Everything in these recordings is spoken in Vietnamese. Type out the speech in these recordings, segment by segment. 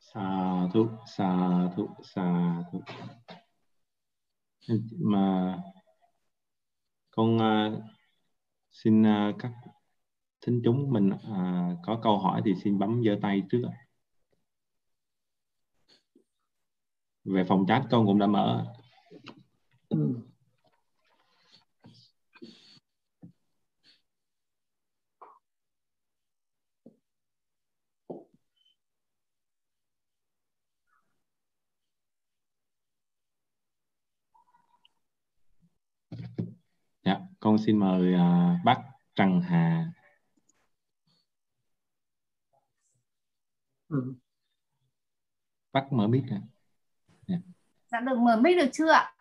xà thúc xà thúc xà thúc mà con uh, xin uh, các thính chúng mình uh, có câu hỏi thì xin bấm giơ tay trước về phòng chat con cũng đã mở ừ. Dạ, con xin mời uh, bác Trần Hà. Ừ. Bác mở mic ạ. Dạ. dạ được mở mic được chưa ạ?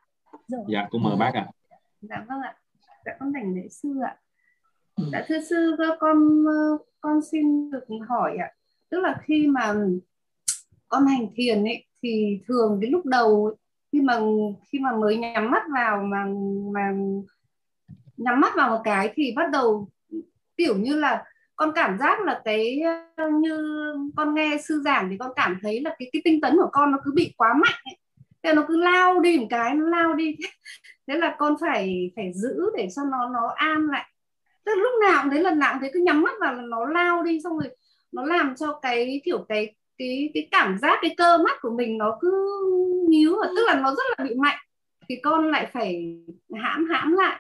Rồi. Dạ, cũng mời bác ạ. Dạ vâng ạ. Dạ con thành lễ sư ạ. Dạ thưa sư, con con xin được hỏi ạ. Tức là khi mà con hành thiền ấy thì thường cái lúc đầu khi mà khi mà mới nhắm mắt vào mà mà nhắm mắt vào một cái thì bắt đầu, kiểu như là, con cảm giác là cái ờ, như con nghe sư giảng thì con cảm thấy là cái cái tinh tấn của con nó cứ bị quá mạnh ấy. Thế nó cứ lao đi một cái, nó lao đi. Thế là con phải phải giữ để cho nó nó an lại. Tức lúc nào cũng thấy lần nào cũng thấy cứ nhắm mắt vào là nó lao đi, xong rồi nó làm cho cái, kiểu cái cái cái cảm giác, cái cơ mắt của mình nó cứ nhíu tức là nó rất là bị mạnh. Thì con lại phải hãm hãm lại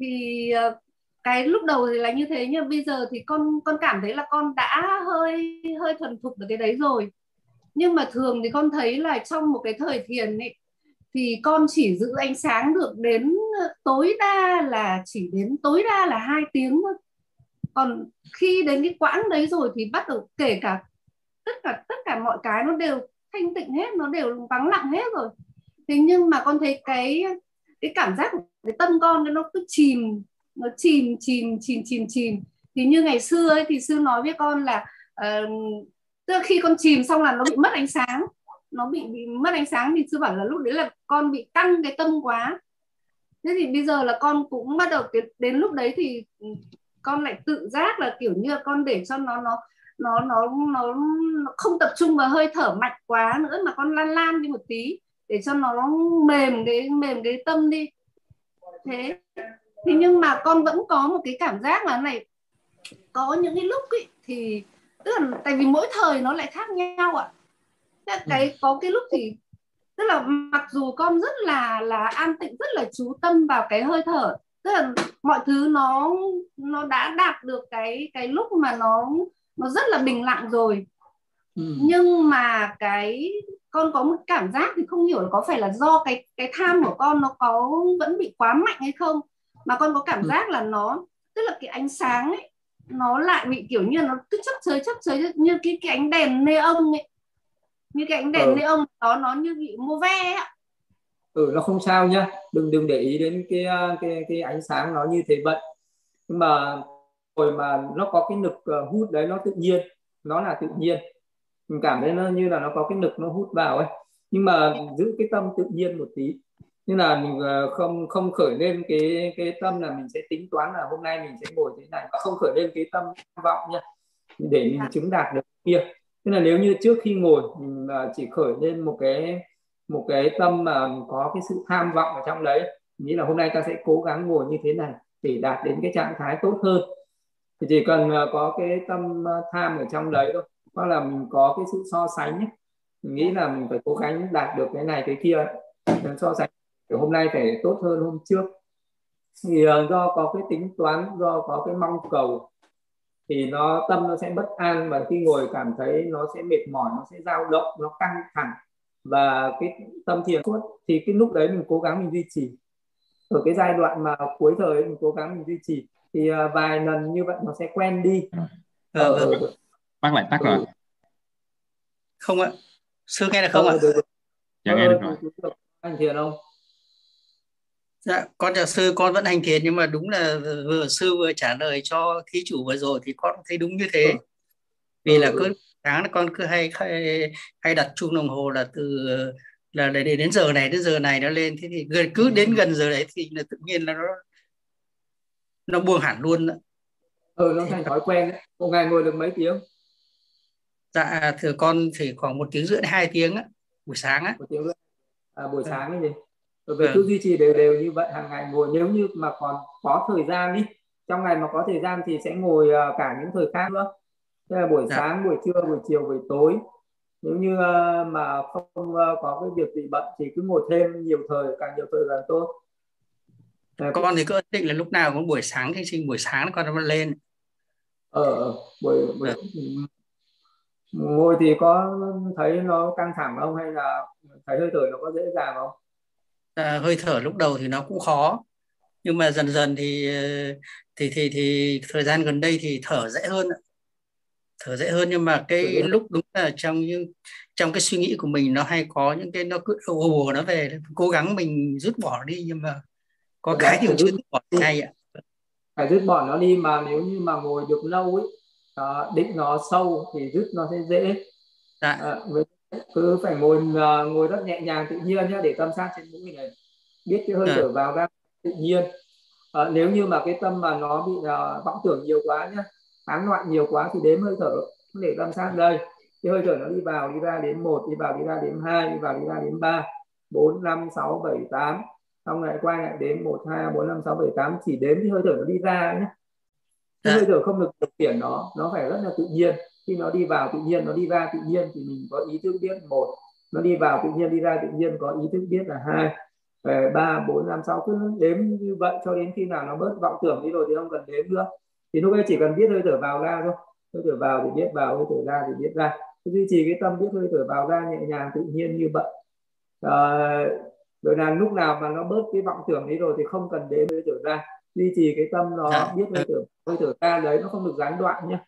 thì ờ, cái lúc đầu thì là như thế nhưng bây giờ thì con con cảm thấy là con đã hơi hơi thuần thục được cái đấy rồi. Nhưng mà thường thì con thấy là trong một cái thời thiền ấy, thì con chỉ giữ ánh sáng được đến ờ, tối đa là, chỉ đến tối đa là hai tiếng thôi. Còn khi đến cái quãng đấy rồi thì bắt đầu kể cả tất cả tất cả mọi cái nó đều thanh tịnh hết, nó đều vắng lặng hết rồi. Thế nhưng mà con thấy cái cái cảm giác của cái tâm con nó cứ chìm nó chìm chìm chìm chìm chìm. Thì như ngày xưa ấy thì sư nói với con là uh, tức là khi con chìm xong là nó bị mất ánh sáng. Nó bị bị mất ánh sáng thì sư bảo là lúc đấy là con bị tăng cái tâm quá. Thế thì bây giờ là con cũng bắt đầu cái, đến lúc đấy thì con lại tự giác là kiểu như là con để cho nó nó nó nó nó, nó không tập trung vào hơi thở mạnh quá nữa mà con lan lan đi một tí để cho nó mềm cái mềm cái tâm đi thế thì nhưng mà con vẫn có một cái cảm giác là này có những cái lúc ấy, thì tức là tại vì mỗi thời nó lại khác nhau ạ à. cái có cái lúc thì tức là mặc dù con rất là là an tịnh rất là chú tâm vào cái hơi thở tức là mọi thứ nó nó đã đạt được cái cái lúc mà nó nó rất là bình lặng rồi ừ. nhưng mà cái con có một cảm giác thì không hiểu là có phải là do cái cái tham của con nó có vẫn bị quá mạnh hay không mà con có cảm ừ. giác là nó tức là cái ánh sáng ấy nó lại bị kiểu như nó cứ chấp chới chấp chới như cái cái ánh đèn neon ấy. Như cái ánh đèn ừ. neon đó nó như bị mua ve ạ. Ừ nó không sao nhá. Đừng đừng để ý đến cái cái cái ánh sáng nó như thế vậy nhưng mà rồi mà nó có cái lực ờ, hút đấy nó tự nhiên. Nó là tự nhiên mình cảm thấy nó như là nó có cái lực nó hút vào ấy. Nhưng mà giữ cái tâm tự nhiên một tí. Như là mình ờ, không không khởi lên cái cái tâm là mình sẽ tính toán là hôm nay mình sẽ ngồi thế này và không khởi lên cái tâm vọng nha. Để mình chứng đạt được kia. Tức là nếu như trước khi ngồi mình ờ, chỉ khởi lên một cái một cái tâm mà có cái sự tham vọng ở trong đấy nghĩ là hôm nay ta sẽ cố gắng ngồi như thế này để đạt đến cái trạng thái tốt hơn. Thì chỉ cần ờ, có cái tâm tham ở trong đấy thôi hoặc là mình có cái sự so sánh ấy. mình nghĩ là mình phải cố gắng đạt được cái này cái kia so sánh thì hôm nay phải tốt hơn hôm trước thì uh, do có cái tính toán do có cái mong cầu thì nó tâm nó sẽ bất an và khi ngồi cảm thấy nó sẽ mệt mỏi nó sẽ dao động nó căng thẳng và cái tâm thiền suốt thì cái lúc đấy mình cố gắng mình duy trì ở cái giai đoạn mà cuối thời mình cố gắng mình duy trì thì uh, vài lần như vậy nó sẽ quen đi ờ, ờ, ờ. Bác lại tắt rồi. Không ạ. Sư nghe được không ạ? dạ nghe được rồi. Anh thiền không? Dạ, con chào sư, con vẫn hành thiền nhưng mà đúng là vừa sư vừa trả lời cho thí chủ vừa rồi thì con thấy đúng như thế. Ừ. Vì là ừ. cứ sáng con cứ hay hay, hay đặt chuông đồng hồ là từ là để đến giờ này đến giờ này nó lên. Thế thì gần cứ đến gần giờ đấy thì là tự nhiên là nó nó buông hẳn luôn đó. ừ nó thành thói quen đấy. Một ngày ngồi được mấy tiếng dạ thưa con thì khoảng một tiếng rưỡi hai tiếng á buổi sáng á. Một tiếng rưỡi. À, buổi sáng cái gì rồi về cứ duy trì đều đều như vậy hàng ngày ngồi nếu như mà còn có thời gian đi trong ngày mà có thời gian thì sẽ ngồi uh, cả những thời khác nữa. Tức là buổi dạ. sáng buổi trưa buổi chiều buổi tối. Nếu như uh, mà không uh, có cái việc gì bận thì cứ ngồi thêm nhiều thời càng nhiều thời càng tốt. À, con thì cứ định là lúc nào cũng buổi sáng khi sinh buổi sáng con nó lên. Ờ buổi, buổi dạ. Ngồi thì có thấy nó căng thẳng không hay là thấy hơi thở nó có dễ dàng không à, hơi thở lúc đầu thì nó cũng khó nhưng mà dần dần thì thì thì thì thời gian gần đây thì thở dễ hơn thở dễ hơn nhưng mà cái ừ. lúc đúng là trong như trong cái suy nghĩ của mình nó hay có những cái nó cứ ồ ồ nó về cố gắng mình rút bỏ đi nhưng mà có ừ. cái thì chưa rút bỏ ngay ạ phải rút bỏ nó đi mà nếu như mà ngồi được lâu ấy à, định nó sâu thì rút nó sẽ dễ. Dạ. à, cứ phải ngồi uh, ngồi rất nhẹ nhàng tự nhiên nhé để tâm sát trên mũi này. Biết cái hơi thở vào ra tự nhiên. À, nếu như mà cái tâm mà nó bị uh, vọng tưởng nhiều quá nhé tán loạn nhiều quá thì đếm hơi thở để tâm sát đây. Cái hơi thở nó đi vào đi ra đến một đi vào đi ra đến hai đi vào đi ra đến ba bốn năm sáu bảy tám. Xong lại quay lại đến một hai bốn năm sáu bảy tám chỉ đếm cái hơi thở nó đi ra nhé cái hơi thở không được điều khiển nó nó phải rất là tự nhiên. Khi nó đi vào tự nhiên nó đi ra tự nhiên thì mình có ý thức biết một nó đi vào tự nhiên đi ra tự nhiên có ý thức biết là hai ba bốn năm sáu cứ đếm như vậy cho đến khi nào nó bớt vọng tưởng đi rồi thì không cần đếm nữa. Thì lúc ấy chỉ cần biết hơi thở vào ra thôi. Hơi thở vào thì biết vào hơi thở ra thì biết ra. Cứ duy trì cái tâm biết hơi thở vào ra nhẹ nhàng tự nhiên như vậy. À, rồi là lúc nào mà nó bớt cái vọng tưởng đi rồi thì không cần đếm hơi thở ra duy trì cái tâm nó dạ. biết hơi thở hơi thở ra đấy nó không được gián đoạn nhé.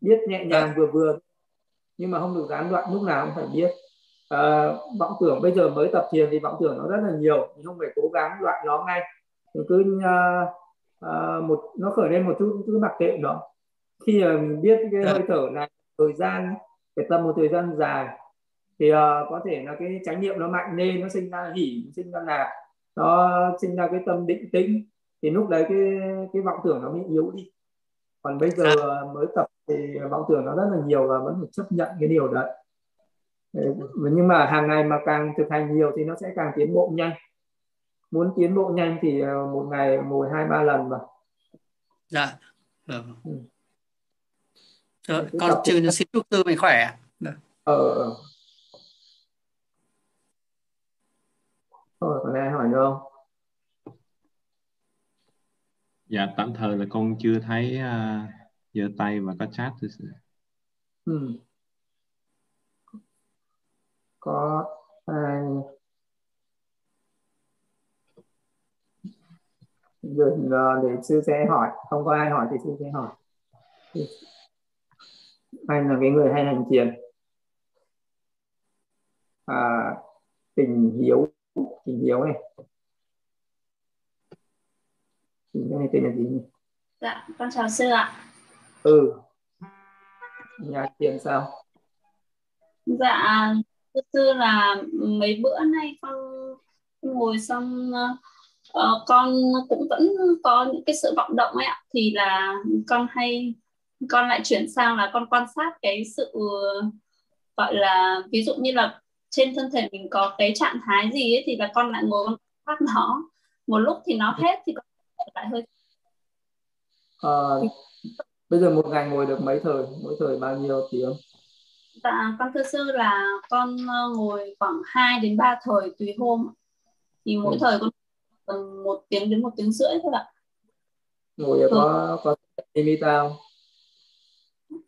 Biết nhẹ nhàng dạ. vừa vừa. Nhưng mà không được gián đoạn lúc nào cũng phải biết. À, vọng tưởng bây giờ mới tập thiền thì vọng tưởng nó rất là nhiều. Mình không phải cố gắng đoạn nó ngay. Mình cứ uh, uh, một nó khởi lên một chút cứ mặc kệ nó. Khi uh, mình biết cái dạ. hơi thở này thời gian cái tâm một thời gian dài thì uh, có thể là cái chánh niệm nó mạnh lên nó sinh ra hỉ sinh ra nạp nó sinh ra cái tâm định tĩnh thì lúc đấy cái cái vọng tưởng nó bị yếu đi còn bây giờ dạ. mới tập thì vọng tưởng nó rất là nhiều và vẫn phải chấp nhận cái điều đấy nhưng mà hàng ngày mà càng thực hành nhiều thì nó sẽ càng tiến bộ nhanh muốn tiến bộ nhanh thì ờ, một ngày ngồi hai ba lần mà dạ vâng. ừ. Rồi, con trừ xin chúc tư mình khỏe dạ. ờ, ờ rồi còn ai hỏi nữa không dạ tạm thời là con chưa thấy uh, tay và có chat ừ. có ai rồi uh, để sư sẽ hỏi. Không có ai hỏi thì sư sẽ hỏi. Anh là cái người hay hành thiền. À, tình hiếu tình hiếu này tình này tên là gì nhỉ? dạ con chào sư ạ. Ừ. Nhà thiền sao? Dạ thưa sư là mấy bữa nay con ngồi xong uh, con cũng vẫn có những cái sự vọng động ấy ạ. Thì là con hay con lại chuyển sang là con quan sát cái sự gọi là ví dụ như là trên thân thể mình có cái trạng thái gì ấy thì là con lại ngồi con quan sát nó. Một lúc thì nó hết thì con lại hơi à, bây giờ một ngày ngồi được mấy thời? Mỗi thời bao nhiêu tiếng dạ con thưa sư là con ờ, ngồi khoảng 2 đến 3 thời tùy hôm. Thì mỗi ừ. thời con tầm một tiếng đến một tiếng rưỡi thôi ạ. Ngồi ừ. có có imita không?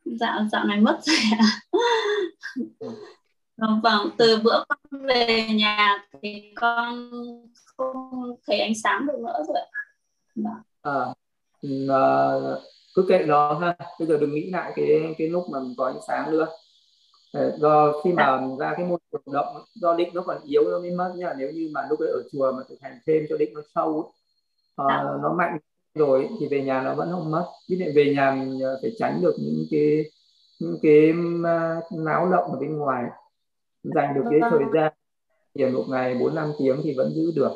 Dạ dạo này mất rồi ạ. Vâng, vâng từ bữa con về nhà thì con không thấy ánh sáng được nữa rồi ạ vâng. à, uh, cứ kệ nó ha. Bây giờ đừng nghĩ lại cái cái lúc mà mình có ánh sáng nữa. Do khi mà ra cái môi trường động do định nó còn yếu nó mới mất nhá nếu như mà lúc ấy ở chùa mà thực hành thêm cho định nó sâu uh, nó mạnh rồi thì về nhà nó vẫn không mất. Ví dụ về nhà mình ờ, phải tránh được những cái những cái náo động ở bên ngoài. Dành được cái vâng. thời gian thiền một ngày bốn năm tiếng thì vẫn giữ được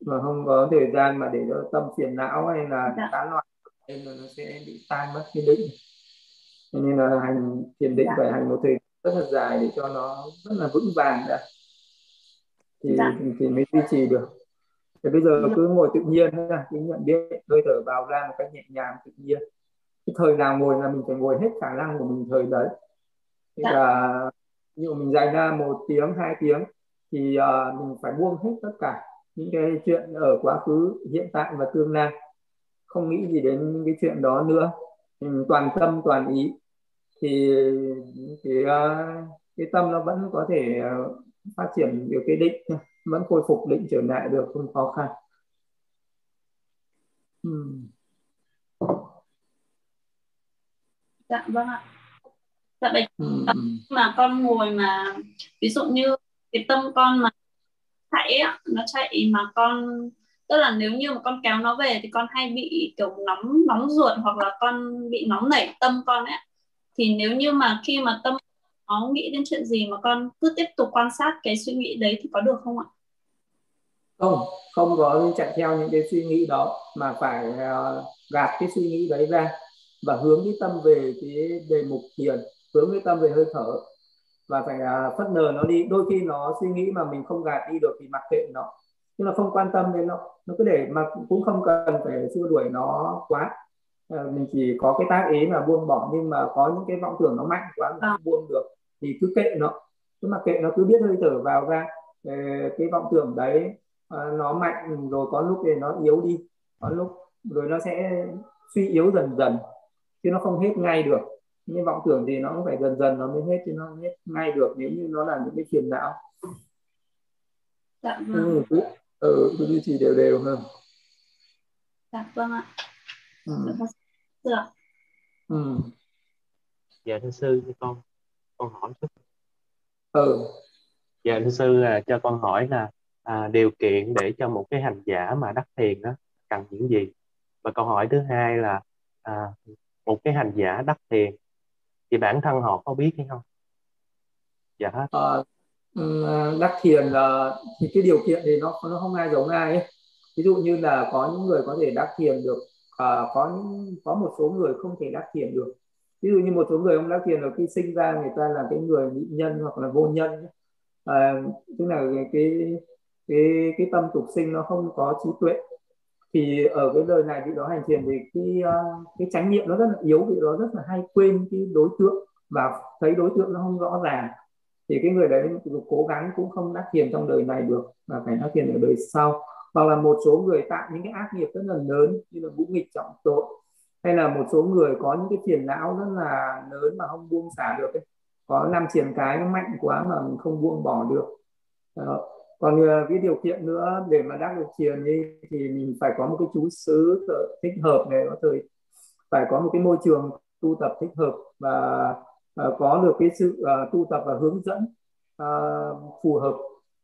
mà không có thời gian mà để cho tâm phiền não hay là dạ. tán loạn nên là nó sẽ bị tan mất cái định cho nên là hành thiền định dạ. phải hành một thời rất là dài để cho nó rất là vững vàng đã thì dạ. thì mới duy trì được thì bây giờ dạ. cứ ngồi tự nhiên thôi cứ nhận biết hơi thở vào ra một cách nhẹ nhàng tự nhiên cái thời nào ngồi là mình phải ngồi hết khả năng của mình thời đấy thì dạ. là ví mình dành ra một tiếng hai tiếng thì uh, mình phải buông hết tất cả những cái chuyện ở quá khứ hiện tại và tương lai. Không nghĩ gì đến những cái chuyện đó nữa. Mình toàn tâm toàn ý. Thì cái uh, cái tâm nó vẫn có thể uh, phát triển được cái định vẫn khôi phục định trở lại được không khó khăn. Hmm. dạ vâng ạ. Dạ vậy hmm. mà con ngồi mà ví dụ như cái tâm con mà chạy á nó chạy mà con tức là nếu như mà con kéo nó về thì con hay bị kiểu nóng nóng ruột hoặc là con bị nóng nảy tâm con ấy thì nếu như mà khi mà tâm nó nghĩ đến chuyện gì mà con cứ tiếp tục quan sát cái suy nghĩ đấy thì có được không ạ? Không, không có chạy theo những cái suy nghĩ đó mà phải uh, gạt cái suy nghĩ đấy ra và hướng cái tâm về cái đề mục thiền, hướng cái tâm về hơi thở và phải à, uh, phất nờ nó đi. Đôi khi nó suy nghĩ mà mình không gạt đi được thì mặc kệ nó, nhưng là không quan tâm đến nó, nó cứ để mà cũng không cần phải xua đuổi nó quá. Uh, mình chỉ có cái tác ý là buông bỏ. Nhưng mà có những cái vọng tưởng nó mạnh quá mình à. buông được thì cứ kệ nó. Cứ mặc kệ nó cứ biết hơi thở vào ra. Ờ, cái vọng tưởng đấy ờ, nó mạnh rồi có lúc thì nó yếu đi. Có lúc rồi nó sẽ suy yếu dần dần chứ nó không hết ngay được nhưng vọng tưởng thì nó cũng phải dần dần nó mới hết chứ nó hết ngay được nếu như nó là những cái phiền não. Dạ vâng. ừ, cứ, ừ, cứ duy trì đều đều hơn dạ vâng ạ. Ừ. dạ, ừ. dạ thưa sư con con hỏi chút. Ừ. Dạ thưa sư là cho con hỏi là à, điều kiện để cho một cái hành giả mà đắc thiền đó cần những gì? Và câu hỏi thứ hai là à, một cái hành giả đắc thiền thì bản thân họ có biết hay không? Dạ à, ừ, à, đắc thiền là thì cái điều kiện thì nó nó không ai giống ai ấy. ví dụ như là có những người có thể đắc thiền được à, có những có một số người không thể đắc thiền được. Ví dụ như một số người ông đắc thiền được khi sinh ra người ta là cái người nhị nhân hoặc là vô nhân à, tức là cái cái cái tâm tục sinh nó không có trí tuệ thì ở cái đời này vị đó hành thiền thì cái ờ, cái chánh niệm nó rất là yếu, vị đó rất là hay quên cái đối tượng và thấy đối tượng nó không rõ ràng thì cái người đấy cố gắng cũng không đắc thiền trong đời này được, mà phải đắc thiền ở đời sau hoặc là một số người tạo những cái ác nghiệp rất là lớn như là vũ nghịch trọng tội, hay là một số người có những cái phiền não rất là lớn mà không buông xả được ấy. có năm triển cái nó mạnh quá mà mình không buông bỏ được Đó còn ờ, cái điều kiện nữa để mà đắc được thiền như thì mình phải có một cái chú xứ thích hợp này có thời phải có một cái môi trường tu tập thích hợp và uh, có được cái sự uh, tu tập và hướng dẫn uh, phù hợp.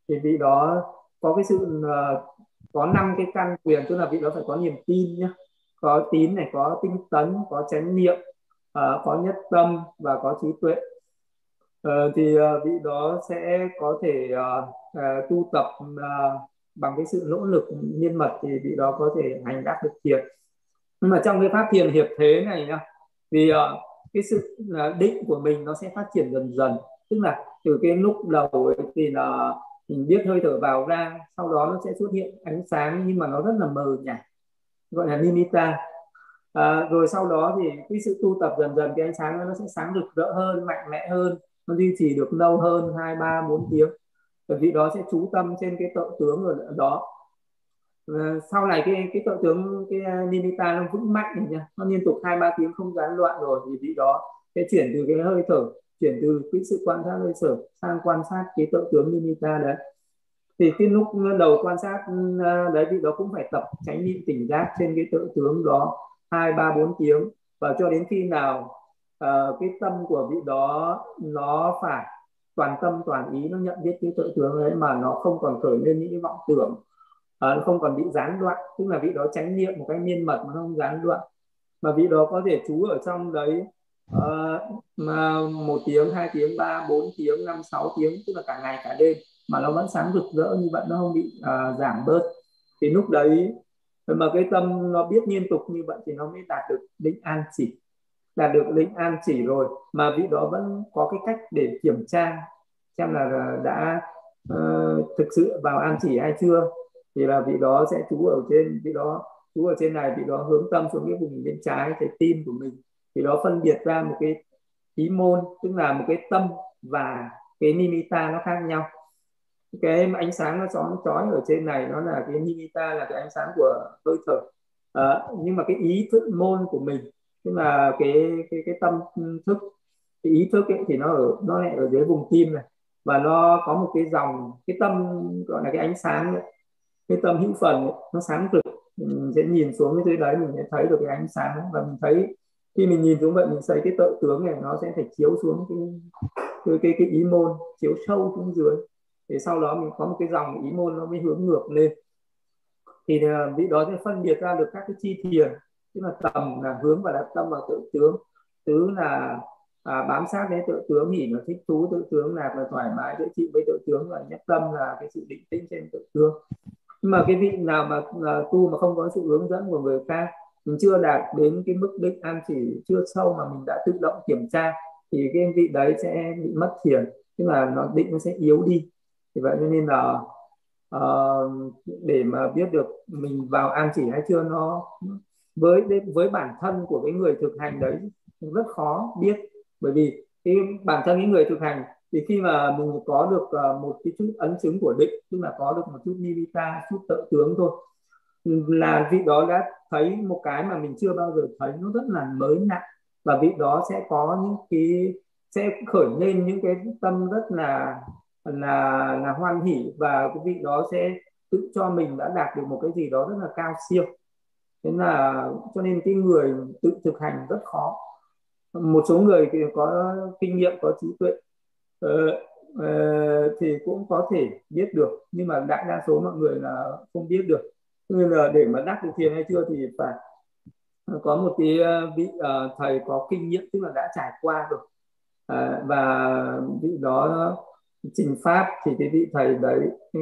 Thì vị đó có cái sự uh, có năm cái căn quyền tức là vị đó phải có niềm tin nhé có tín này có tinh tấn có chánh niệm uh, có nhất tâm và có trí tuệ. Uh, thì uh, vị đó sẽ có thể uh, uh, tu tập uh, bằng cái sự nỗ lực niên mật thì vị đó có thể hành đắc được thiền. Nhưng mà trong cái pháp thiền hiệp thế này nhá thì uh, cái sự uh, định của mình nó sẽ phát triển dần dần. Tức là từ cái lúc đầu ấy, thì là mình biết hơi thở vào ra sau đó nó sẽ xuất hiện ánh sáng nhưng mà nó rất là mờ nhạt gọi là nimitta. À, rồi sau đó thì cái sự tu tập dần dần cái ánh sáng nó sẽ sáng rực rỡ hơn mạnh mẽ hơn nó duy trì được lâu hơn hai ba bốn tiếng bởi vì đó sẽ chú tâm trên cái tượng tướng ở đó. Và sau này cái cái tượng tướng cái à, nimitta nó vững mạnh rồi nha. Nó liên tục hai ba tiếng không gián đoạn rồi thì vị đó sẽ chuyển từ cái hơi thở chuyển từ cái sự quan sát hơi thở sang quan sát cái tượng tướng nimitta đấy. Thì cái lúc đầu quan sát à, đấy vị đó cũng phải tập tránh niệm tỉnh giác trên cái tượng tướng đó hai ba bốn tiếng. Và cho đến khi nào uh, cái tâm của vị đó nó phải toàn tâm toàn ý nó nhận biết cái tự tướng đấy mà nó không còn khởi lên những cái vọng tưởng à, nó không còn bị gián đoạn. Tức là vị đó tránh niệm một cái miên mật mà không gián đoạn. Mà vị đó có thể trú ở trong đấy uh, mà một tiếng hai tiếng ba bốn tiếng năm sáu tiếng tức là cả ngày cả đêm mà nó vẫn sáng rực rỡ như vậy nó không bị uh, giảm bớt. Thì lúc đấy mà cái tâm nó biết liên tục như vậy thì nó mới đạt được định an chỉ là được lĩnh an chỉ rồi mà vị đó vẫn có cái cách để kiểm tra xem là đã uh, thực sự vào an chỉ hay chưa. Thì là vị đó sẽ trú ở trên vị đó trú ở trên này vị đó hướng tâm xuống cái vùng bên trái cái tim của mình. Thì đó phân biệt ra một cái ý môn tức là một cái tâm và cái nimita nó khác nhau. Cái ánh sáng nó chói chói ở trên này nó là cái nimita là cái ánh sáng của hơi thở. À, nhưng mà cái ý thức môn của mình nhưng mà cái cái cái tâm thức cái ý thức ấy, thì nó ở nó lại ở dưới vùng tim này. Và nó có một cái dòng cái tâm gọi là cái ánh sáng ấy, cái tâm hữu phần ấy, nó sáng rực mình sẽ nhìn xuống cái dưới đấy mình sẽ thấy được cái ánh sáng ấy, và mình thấy khi mình nhìn xuống vậy mình thấy cái tự tướng này nó sẽ phải chiếu xuống cái cái cái, cái ý môn chiếu sâu xuống dưới. Thì sau đó mình có một cái dòng ý môn nó mới hướng ngược lên. Thì à, vị đó sẽ phân biệt ra được các cái chi thiền tức là tầm là hướng và đặt tâm vào tự tướng. Tứ là à, bám sát đến tự tướng nghỉ là thích thú tự tướng là và thoải mái dễ chịu với tự tướng và nhất tâm là cái sự định tĩnh trên tự tướng. Nhưng mà cái vị nào mà à, tu mà không có sự hướng dẫn của người khác mình chưa đạt đến cái mức đích an chỉ chưa sâu mà mình đã tự động kiểm tra thì cái vị đấy sẽ bị mất thiền. Tức là nó định nó sẽ yếu đi. Thì vậy cho nên là uh, để mà biết được mình vào an chỉ hay chưa nó với với bản thân của cái người thực hành đấy rất khó biết. Bởi vì cái bản thân cái người thực hành thì khi mà mình có được ờ, một cái chút ấn chứng của định, tức là có được một chút nivita chút tự tướng thôi, là vị đó đã thấy một cái mà mình chưa bao giờ thấy, nó rất là mới lạ và vị đó sẽ có những cái, sẽ khởi lên những cái tâm rất là là là hoan hỷ và cái vị đó sẽ tự cho mình đã đạt được một cái gì đó rất là cao siêu thế là cho nên cái người tự thực hành rất khó. Một số người thì có kinh nghiệm có trí tuệ ờ, ờ, thì cũng có thể biết được nhưng mà đại đa số mọi người là không biết được. Nên là để mà đắc được thiền hay chưa thì phải có một cái ờ, vị uh, thầy có kinh nghiệm tức là đã trải qua rồi. Uh, và vị đó trình pháp thì cái vị thầy đấy ừ,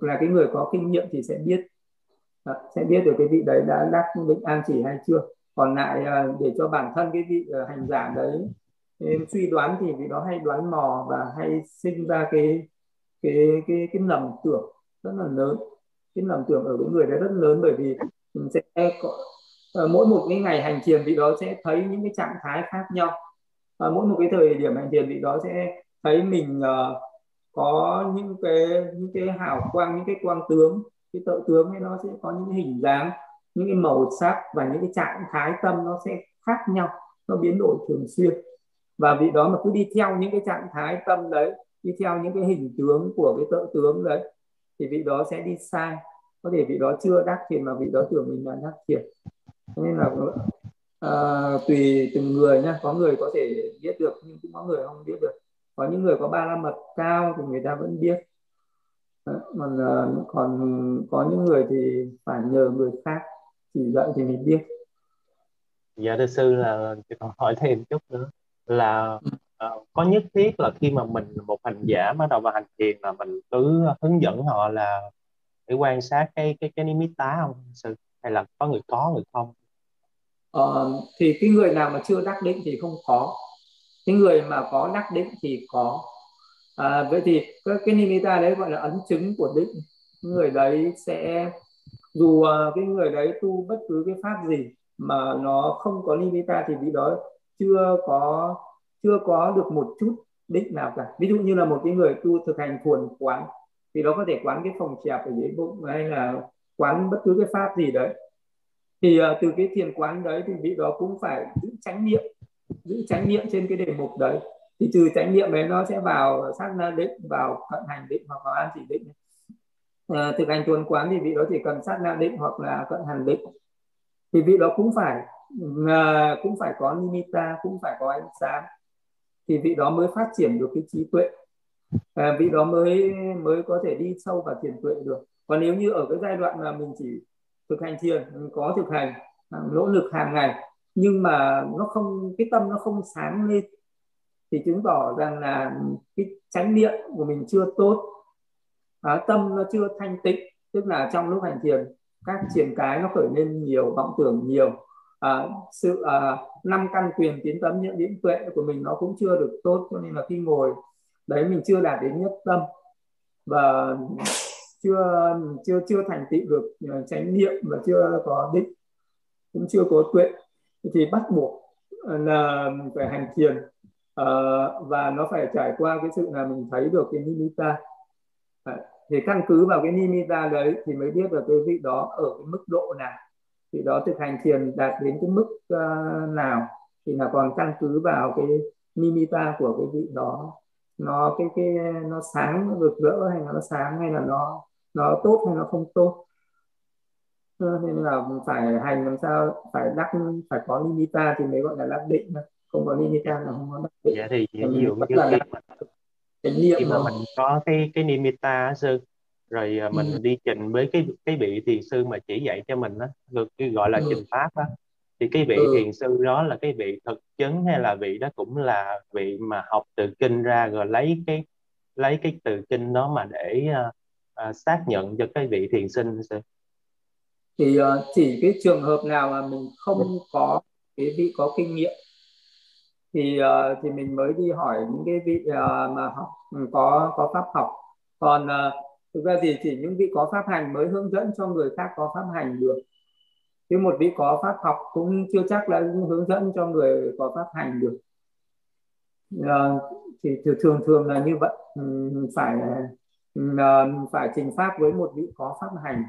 là cái người có kinh nghiệm thì sẽ biết sẽ biết được cái vị đấy đã đắc định an chỉ hay chưa. Còn lại à, để cho bản thân cái vị à, hành giả đấy ừ, suy đoán thì vị đó hay đoán mò và hay sinh ra cái cái cái cái lầm tưởng rất là lớn. Cái lầm tưởng ở cái người đấy rất lớn bởi vì mình sẽ có à, mỗi một cái ngày hành thiền vị đó sẽ thấy những cái trạng thái khác nhau. Và mỗi một cái thời điểm hành thiền vị đó sẽ thấy mình uh, có những cái những cái hào quang những cái quang tướng cái tự tướng ấy nó sẽ có những cái hình dáng những cái màu sắc và những cái trạng thái tâm nó sẽ khác nhau nó biến đổi thường xuyên. Và vì đó mà cứ đi theo những cái trạng thái tâm đấy đi theo những cái hình tướng của cái tự tướng đấy thì vị đó sẽ đi sai. Có thể vị đó chưa đắc thiền mà vị đó tưởng mình là đắc thiền. Nên là uh, tùy từng người nhá. Có người có thể biết được nhưng cũng có người không biết được. Có những người có ba la mật cao thì người ta vẫn biết còn uh, còn có những người thì phải nhờ người khác chỉ dạy thì mình biết. Dạ thưa sư là còn hỏi thêm chút nữa. Là uh, có nhất thiết là khi mà mình một hành giả bắt đầu vào hành thiền là mình cứ hướng dẫn họ là để quan sát cái cái cái nimitta không sư? Hay là có người có người không? Uh, thì cái người nào mà chưa đắc định thì không có. Cái người mà có đắc định thì có à, vậy thì cái, cái nimitta đấy gọi là ấn chứng của định. Người đấy sẽ dù uh, cái người đấy tu bất cứ cái pháp gì mà nó không có nimitta thì vị đó chưa có chưa có được một chút định nào cả. Ví dụ như là một cái người tu thực hành thuần quán thì nó có thể quán cái phòng chẹp ở dưới bụng hay là quán bất cứ cái pháp gì đấy. Thì uh, từ cái thiền quán đấy thì vị đó cũng phải giữ chánh niệm giữ chánh niệm trên cái đề mục đấy thì trừ chánh niệm đấy nó sẽ vào sát na định vào cận hành định hoặc vào an chỉ định. À, thực hành tuần quán thì vị đó chỉ cần sát na định hoặc là cận hành định. Thì vị đó cũng phải à, cũng phải có nimitta cũng phải có ánh sáng. Thì vị đó mới phát triển được cái trí tuệ. À, vị đó mới mới có thể đi sâu vào thiền tuệ được. Còn nếu như ở cái giai đoạn mà mình chỉ thực hành thiền mình có thực hành à, nỗ lực hàng ngày nhưng mà nó không cái tâm nó không sáng lên thì chứng tỏ rằng là cái chánh niệm của mình chưa tốt à, tâm nó chưa thanh tịnh tức là trong lúc hành thiền các triển cái nó khởi lên nhiều vọng tưởng nhiều. À, sự à, năm căn quyền tiến tâm nhận điểm tuệ của mình nó cũng chưa được tốt cho nên là khi ngồi đấy mình chưa đạt đến nhất tâm và chưa chưa chưa thành tựu được à, chánh niệm và chưa có định cũng chưa có tuệ. Thì bắt buộc là phải hành thiền à, và nó phải trải qua cái sự là mình thấy được cái nimitta. À, thì căn cứ vào cái nimitta đấy thì mới biết là cái vị đó ở cái mức độ nào. Vị đó thực hành thiền đạt đến cái mức uh, nào. Thì là còn căn cứ vào cái nimitta của cái vị đó. Nó cái cái nó sáng rực rỡ hay là nó sáng hay là nó nó tốt hay nó không tốt. Ờ, nên là phải hành làm sao phải đắc phải có limita thì mới gọi là đắc định không có limita là không có đắc định dạ thì ví dụ như là cái niệm khi mà mình có cái cái nimita sư rồi à, mình ừ. đi trình với cái cái vị thiền sư mà chỉ dạy cho mình đó cái gọi là ừ. trình pháp đó thì cái vị ừ. thiền sư đó là cái vị thực chứng hay là vị đó cũng là vị mà học từ kinh ra rồi lấy cái lấy cái từ kinh đó mà để uh, uh, xác nhận cho cái vị thiền sinh sư thì uh, chỉ cái trường hợp nào mà mình không có cái vị có kinh nghiệm thì uh, thì mình mới đi hỏi những cái vị uh, mà học ừ, có có pháp học. Còn uh, thực ra thì chỉ những vị có pháp hành mới hướng dẫn cho người khác có pháp hành được. Chứ một vị có pháp học cũng chưa chắc là hướng dẫn cho người có pháp hành được. Uh, thì thường thường là như vậy. Ừ, phải uh, phải trình pháp với một vị có pháp hành.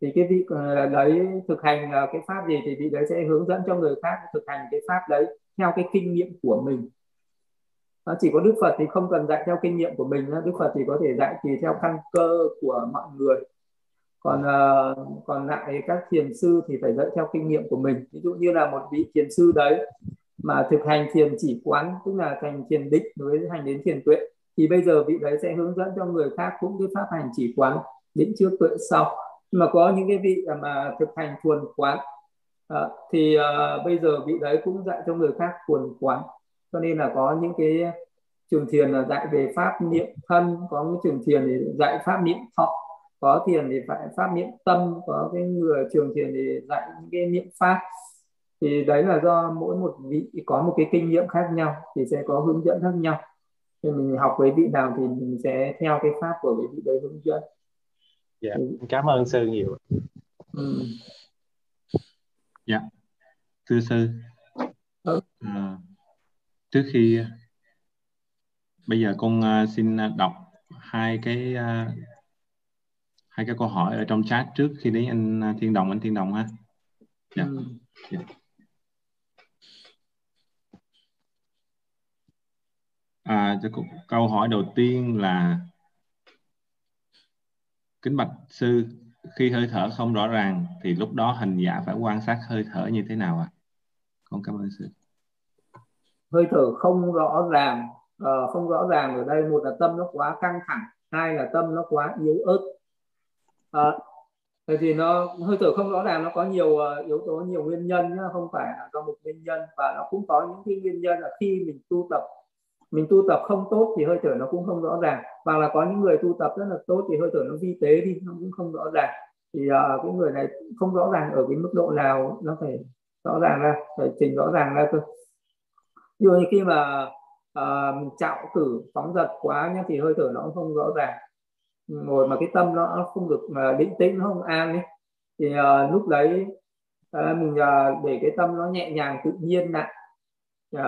Thì cái vị uh, đấy thực hành cái pháp gì thì vị đấy sẽ hướng dẫn cho người khác thực hành cái pháp đấy theo cái kinh nghiệm của mình. Nó chỉ có đức phật thì không cần dạy theo kinh nghiệm của mình đức phật thì có thể dạy tùy theo căn cơ của mọi người. Còn uh, còn lại các thiền sư thì phải dạy theo kinh nghiệm của mình. Ví dụ như là một vị thiền sư đấy mà thực hành thiền chỉ quán tức là thành thiền định với hành đến thiền tuệ thì bây giờ vị đấy sẽ hướng dẫn cho người khác cũng cái pháp hành chỉ quán định trước tuệ sau. Mà có những cái vị mà thực hành thuần quán à, thì à, bây giờ vị đấy cũng dạy cho người khác thuần quán. Cho nên là có những cái trường thiền là dạy về pháp niệm thân có những trường thiền thì dạy pháp niệm thọ có thiền thì phải pháp niệm tâm có cái người trường thiền thì dạy những cái niệm pháp. Thì đấy là do mỗi một vị có một cái kinh nghiệm khác nhau thì sẽ có hướng dẫn khác nhau. Thì mình học với vị nào thì mình sẽ theo cái pháp của vị đấy hướng dẫn. Dạ cảm ơn sư nhiều. Ừ. dạ thưa sư ừ. à, trước khi bây giờ con uh, xin đọc hai cái uh, hai cái câu hỏi ở trong chat trước khi đến anh Thiên Đồng anh Thiên Đồng ha dạ. Ừ. dạ. À, câu hỏi đầu tiên là kính bạch sư khi hơi thở không rõ ràng thì lúc đó hành giả phải quan sát hơi thở như thế nào ạ à? con cảm ơn sư hơi thở không rõ ràng uh, không rõ ràng ở đây một là tâm nó quá căng thẳng hai là tâm nó quá yếu ớt uh, thì nó hơi thở không rõ ràng nó có nhiều uh, yếu tố nhiều nguyên nhân nhá, không phải là do một nguyên nhân và nó cũng có những cái nguyên nhân là khi mình tu tập mình tu tập không tốt thì hơi thở nó cũng không rõ ràng. Hoặc là có những người tu tập rất là tốt thì hơi thở nó vi tế đi nó cũng không rõ ràng. Thì uh, cái người này không rõ ràng ở cái mức độ nào nó phải rõ ràng ra phải trình rõ ràng ra cơ. Như khi mà uh, chạo cử phóng giật quá nhá thì hơi thở nó cũng không rõ ràng. Ngồi mà cái tâm nó không được mà định tĩnh nó không an ấy thì uh, lúc đấy uh, mình uh, để cái tâm nó nhẹ nhàng tự nhiên lại uh,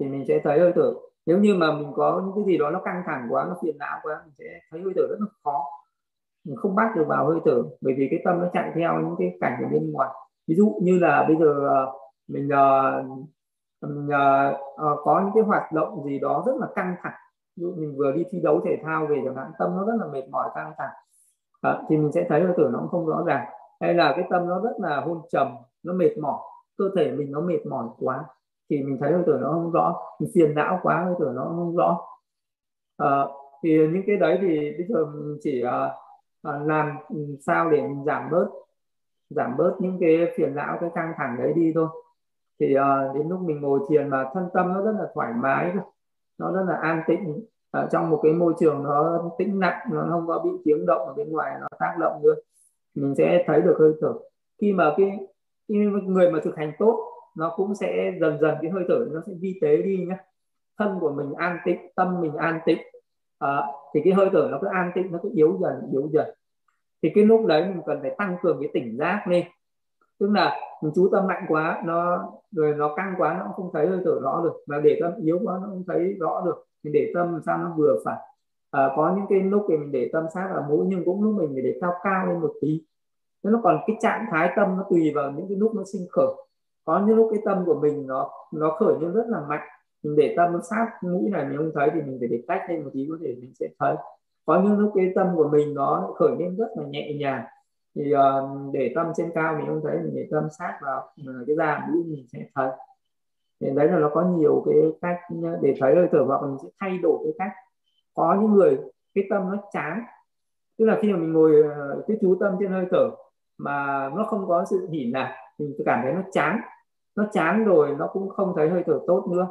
thì mình sẽ thấy hơi thở nếu như mà mình có những cái gì đó nó căng thẳng quá nó phiền não quá mình sẽ thấy hơi thở rất là khó. Mình không bắt được vào hơi thở bởi vì cái tâm nó chạy theo những cái cảnh ở bên ngoài. Ví dụ như là bây giờ ờ, mình, ờ, mình ờ, có những cái hoạt động gì đó rất là căng thẳng. Ví dụ mình vừa đi thi đấu thể thao về chẳng hạn tâm nó rất là mệt mỏi căng thẳng. À, thì mình sẽ thấy hơi thở nó cũng không rõ ràng. Hay là cái tâm nó rất là hôn trầm nó mệt mỏi cơ thể mình nó mệt mỏi quá thì mình thấy hơi thở nó không rõ. Mình phiền não quá hơi thở nó không rõ. À, thì những cái đấy thì bây giờ mình chỉ uh, làm sao để mình giảm bớt giảm bớt những cái phiền não cái căng thẳng đấy đi thôi. Thì uh, đến lúc mình ngồi thiền mà thân tâm nó rất là thoải mái nó rất là an tĩnh. Ở trong một cái môi trường nó tĩnh lặng nó không có bị tiếng động ở bên ngoài nó tác động nữa. Mình sẽ thấy được hơi thở. Khi mà cái, cái người mà thực hành tốt nó cũng sẽ dần dần cái hơi thở nó sẽ vi tế đi nhé thân của mình an tĩnh tâm mình an tĩnh à, ờ, thì cái hơi thở nó cứ an tĩnh nó cứ yếu dần yếu dần. Thì cái lúc đấy mình cần phải tăng cường cái tỉnh giác lên. Tức là mình chú tâm mạnh quá nó rồi nó căng quá nó cũng không thấy hơi thở rõ được. Mà để tâm yếu quá nó không thấy rõ được. Mình để tâm làm sao nó vừa phải. À, có những cái lúc thì mình để tâm sát vào mũi nhưng cũng lúc mình phải để cao cao lên một tí. Nó còn cái trạng thái tâm nó tùy vào những cái lúc nó sinh khởi có những lúc cái tâm của mình nó nó khởi lên rất là mạnh. Mình để tâm nó sát mũi này mình không thấy thì mình phải để cách lên một tí có thể mình sẽ thấy. Có những lúc cái tâm của mình nó khởi lên rất là nhẹ nhàng. Thì uh, để tâm trên cao mình không thấy mình để tâm sát vào ờ, cái da mũi mình sẽ thấy. Thì đấy là nó có nhiều cái cách để thấy hơi thở hoặc mình sẽ thay đổi cái cách. Có những người cái tâm nó chán. Tức là khi mà mình ngồi ờ, cái chú tâm trên hơi thở mà nó không có sự hỉ nào mình cảm thấy nó chán nó chán rồi nó cũng không thấy hơi thở tốt nữa.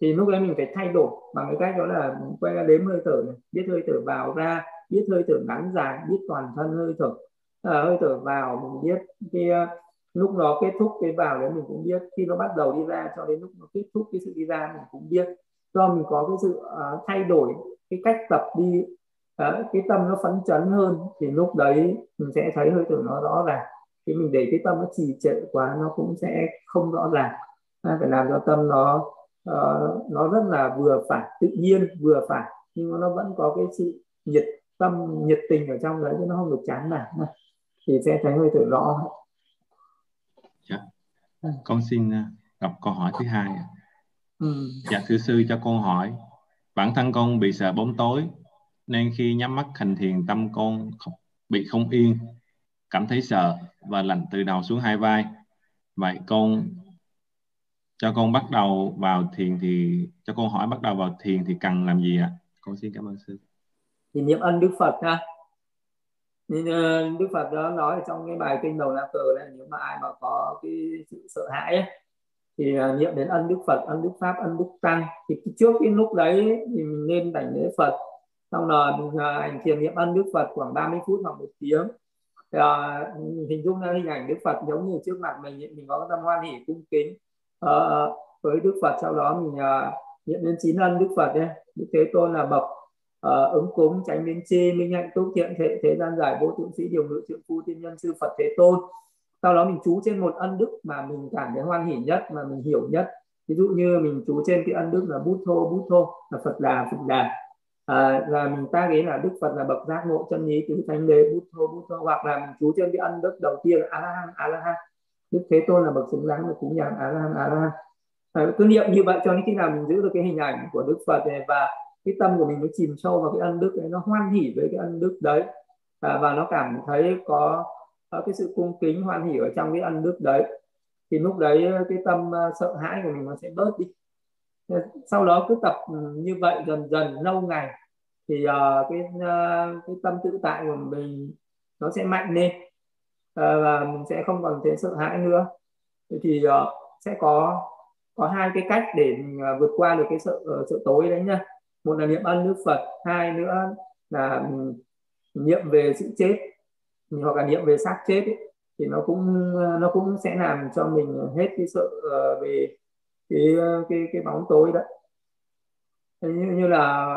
Thì lúc đấy mình phải thay đổi bằng cái cách đó là quay ra đếm hơi thở này biết hơi thở vào ra biết hơi thở ngắn dài biết toàn thân hơi thở. À, hơi thở vào mình biết khi ờ, lúc nó kết thúc cái vào đấy mình cũng biết. Khi nó bắt đầu đi ra cho đến lúc nó kết thúc cái sự đi ra mình cũng biết. Do mình có cái sự uh, thay đổi cái cách tập đi uh, cái tâm nó phấn chấn hơn thì lúc đấy mình sẽ thấy hơi thở nó rõ ràng khi mình để cái tâm nó trì trệ quá nó cũng sẽ không rõ ràng. Phải làm cho tâm nó uh, nó rất là vừa phải tự nhiên vừa phải. Nhưng mà nó vẫn có cái sự nhiệt tâm nhiệt tình ở trong đấy chứ nó không được chán nản thì sẽ thấy hơi thở rõ. Dạ. con xin đọc câu hỏi thứ hai ừ. dạ thưa sư cho con hỏi. Bản thân con bị sợ bóng tối nên khi nhắm mắt hành thiền tâm con bị không yên cảm thấy sợ và lạnh từ đầu xuống hai vai. Vậy con cho con bắt đầu vào thiền thì cho con hỏi bắt đầu vào thiền thì cần làm gì ạ? Con xin cảm ơn sư. Thì niệm ân đức phật ha. Nên ờ, đức phật đó nói trong cái bài kinh đầu la cờ là nếu mà ai mà có cái sự sợ hãi ấy, thì ờ, niệm đến ân đức phật ân đức pháp ân đức tăng. Thì trước cái lúc đấy thì mình nên đảnh lễ phật. Xong rồi mình ờ, hành thiền niệm ân đức phật khoảng 30 phút hoặc một tiếng à, hình dung ra hình ảnh đức phật giống như trước mặt mình mình có tâm hoan hỷ cung kính. À, với đức phật sau đó mình à, niệm đến chín ân đức phật ấy. đức thế tôn là bậc à, ứng cúng tránh biến chi minh hạnh túc thiện thế thế gian giải vô thượng sĩ điều ngự trượng phu tiên nhân sư phật thế tôn. Sau đó mình chú trên một ân đức mà mình cảm thấy hoan hỷ nhất mà mình hiểu nhất. Ví dụ như mình chú trên cái ân đức là bút thô bút thô là phật đà phật đà à, là mình ta nghĩ là đức phật là bậc giác ngộ chân lý tứ thánh đế bút thô bút thô hoặc là mình chú trên cái ân đức đầu tiên là a la hán a la hán đức thế tôn là bậc xứng đáng là cúng nhàn a la hán a la hán à, ờ, cứ niệm như vậy cho đến khi nào mình giữ được cái hình ảnh của đức phật này và cái tâm của mình mới chìm sâu vào cái ân đức đấy nó hoan hỉ với cái ân đức đấy à, và nó cảm thấy có, có cái sự cung kính hoan hỉ ở trong cái ân đức đấy thì lúc đấy cái tâm ờ, sợ hãi của mình nó sẽ bớt đi sau đó cứ tập ừ, như vậy dần dần lâu ngày thì uh, cái uh, cái tâm tự tại của mình nó sẽ mạnh lên uh, và mình sẽ không còn thấy sợ hãi nữa. Thì uh, sẽ có có hai cái cách để mình uh, vượt qua được cái sợ uh, sợ tối đấy nhá. Một là niệm ân đức phật hai nữa là ừ, niệm về sự chết hoặc là niệm về xác chết ấy, thì nó cũng nó cũng sẽ làm cho mình hết cái sợ uh, về cái ờ, cái cái bóng tối đó như, như là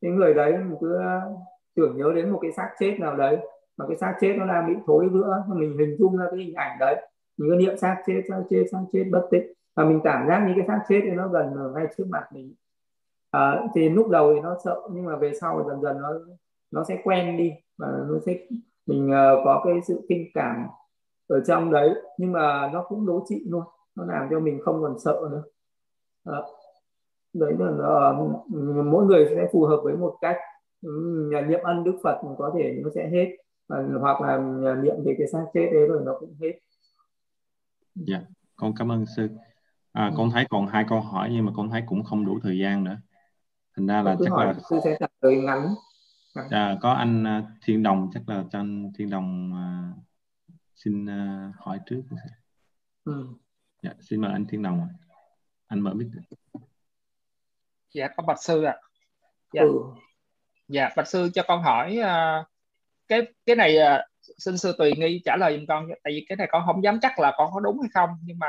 cái người đấy mình cứ ờ, tưởng nhớ đến một cái xác chết nào đấy mà cái xác chết nó đang bị thối rữa mình hình dung ra cái hình ảnh đấy. Mình cứ niệm xác chết xác chết xác chết bất tích và mình cảm giác như cái xác chết thì nó gần ở ngay trước mặt mình. À, thì lúc đầu thì nó sợ nhưng mà về sau dần dần nó nó sẽ quen đi. Và nó sẽ mình uh, có cái sự kinh cảm ở trong đấy. Nhưng mà nó cũng đối trị luôn nó làm cho mình không còn sợ nữa. À, đấy là nó, mỗi người sẽ phù hợp với một cách nhà niệm ân đức phật có thể nó sẽ hết hoặc là niệm về cái xác chết đấy rồi nó cũng hết. Dạ con cảm ơn sư. À, ừ. con thấy còn hai câu hỏi nhưng mà con thấy cũng không đủ thời gian nữa. Thành ra là chắc là sư sẽ trả lời ngắn. À, có anh uh, Thiên Đồng chắc là cho anh Thiên Đồng uh, xin uh, hỏi trước. Ừ. dạ, xin mời anh Thiên Đồng anh mở mic dạ con bạch sư ạ à. dạ. Ừ. dạ bạch sư cho con hỏi uh, cái cái này uh, xin sư tùy nghi trả lời giùm con tại vì cái này con không dám chắc là con có đúng hay không nhưng mà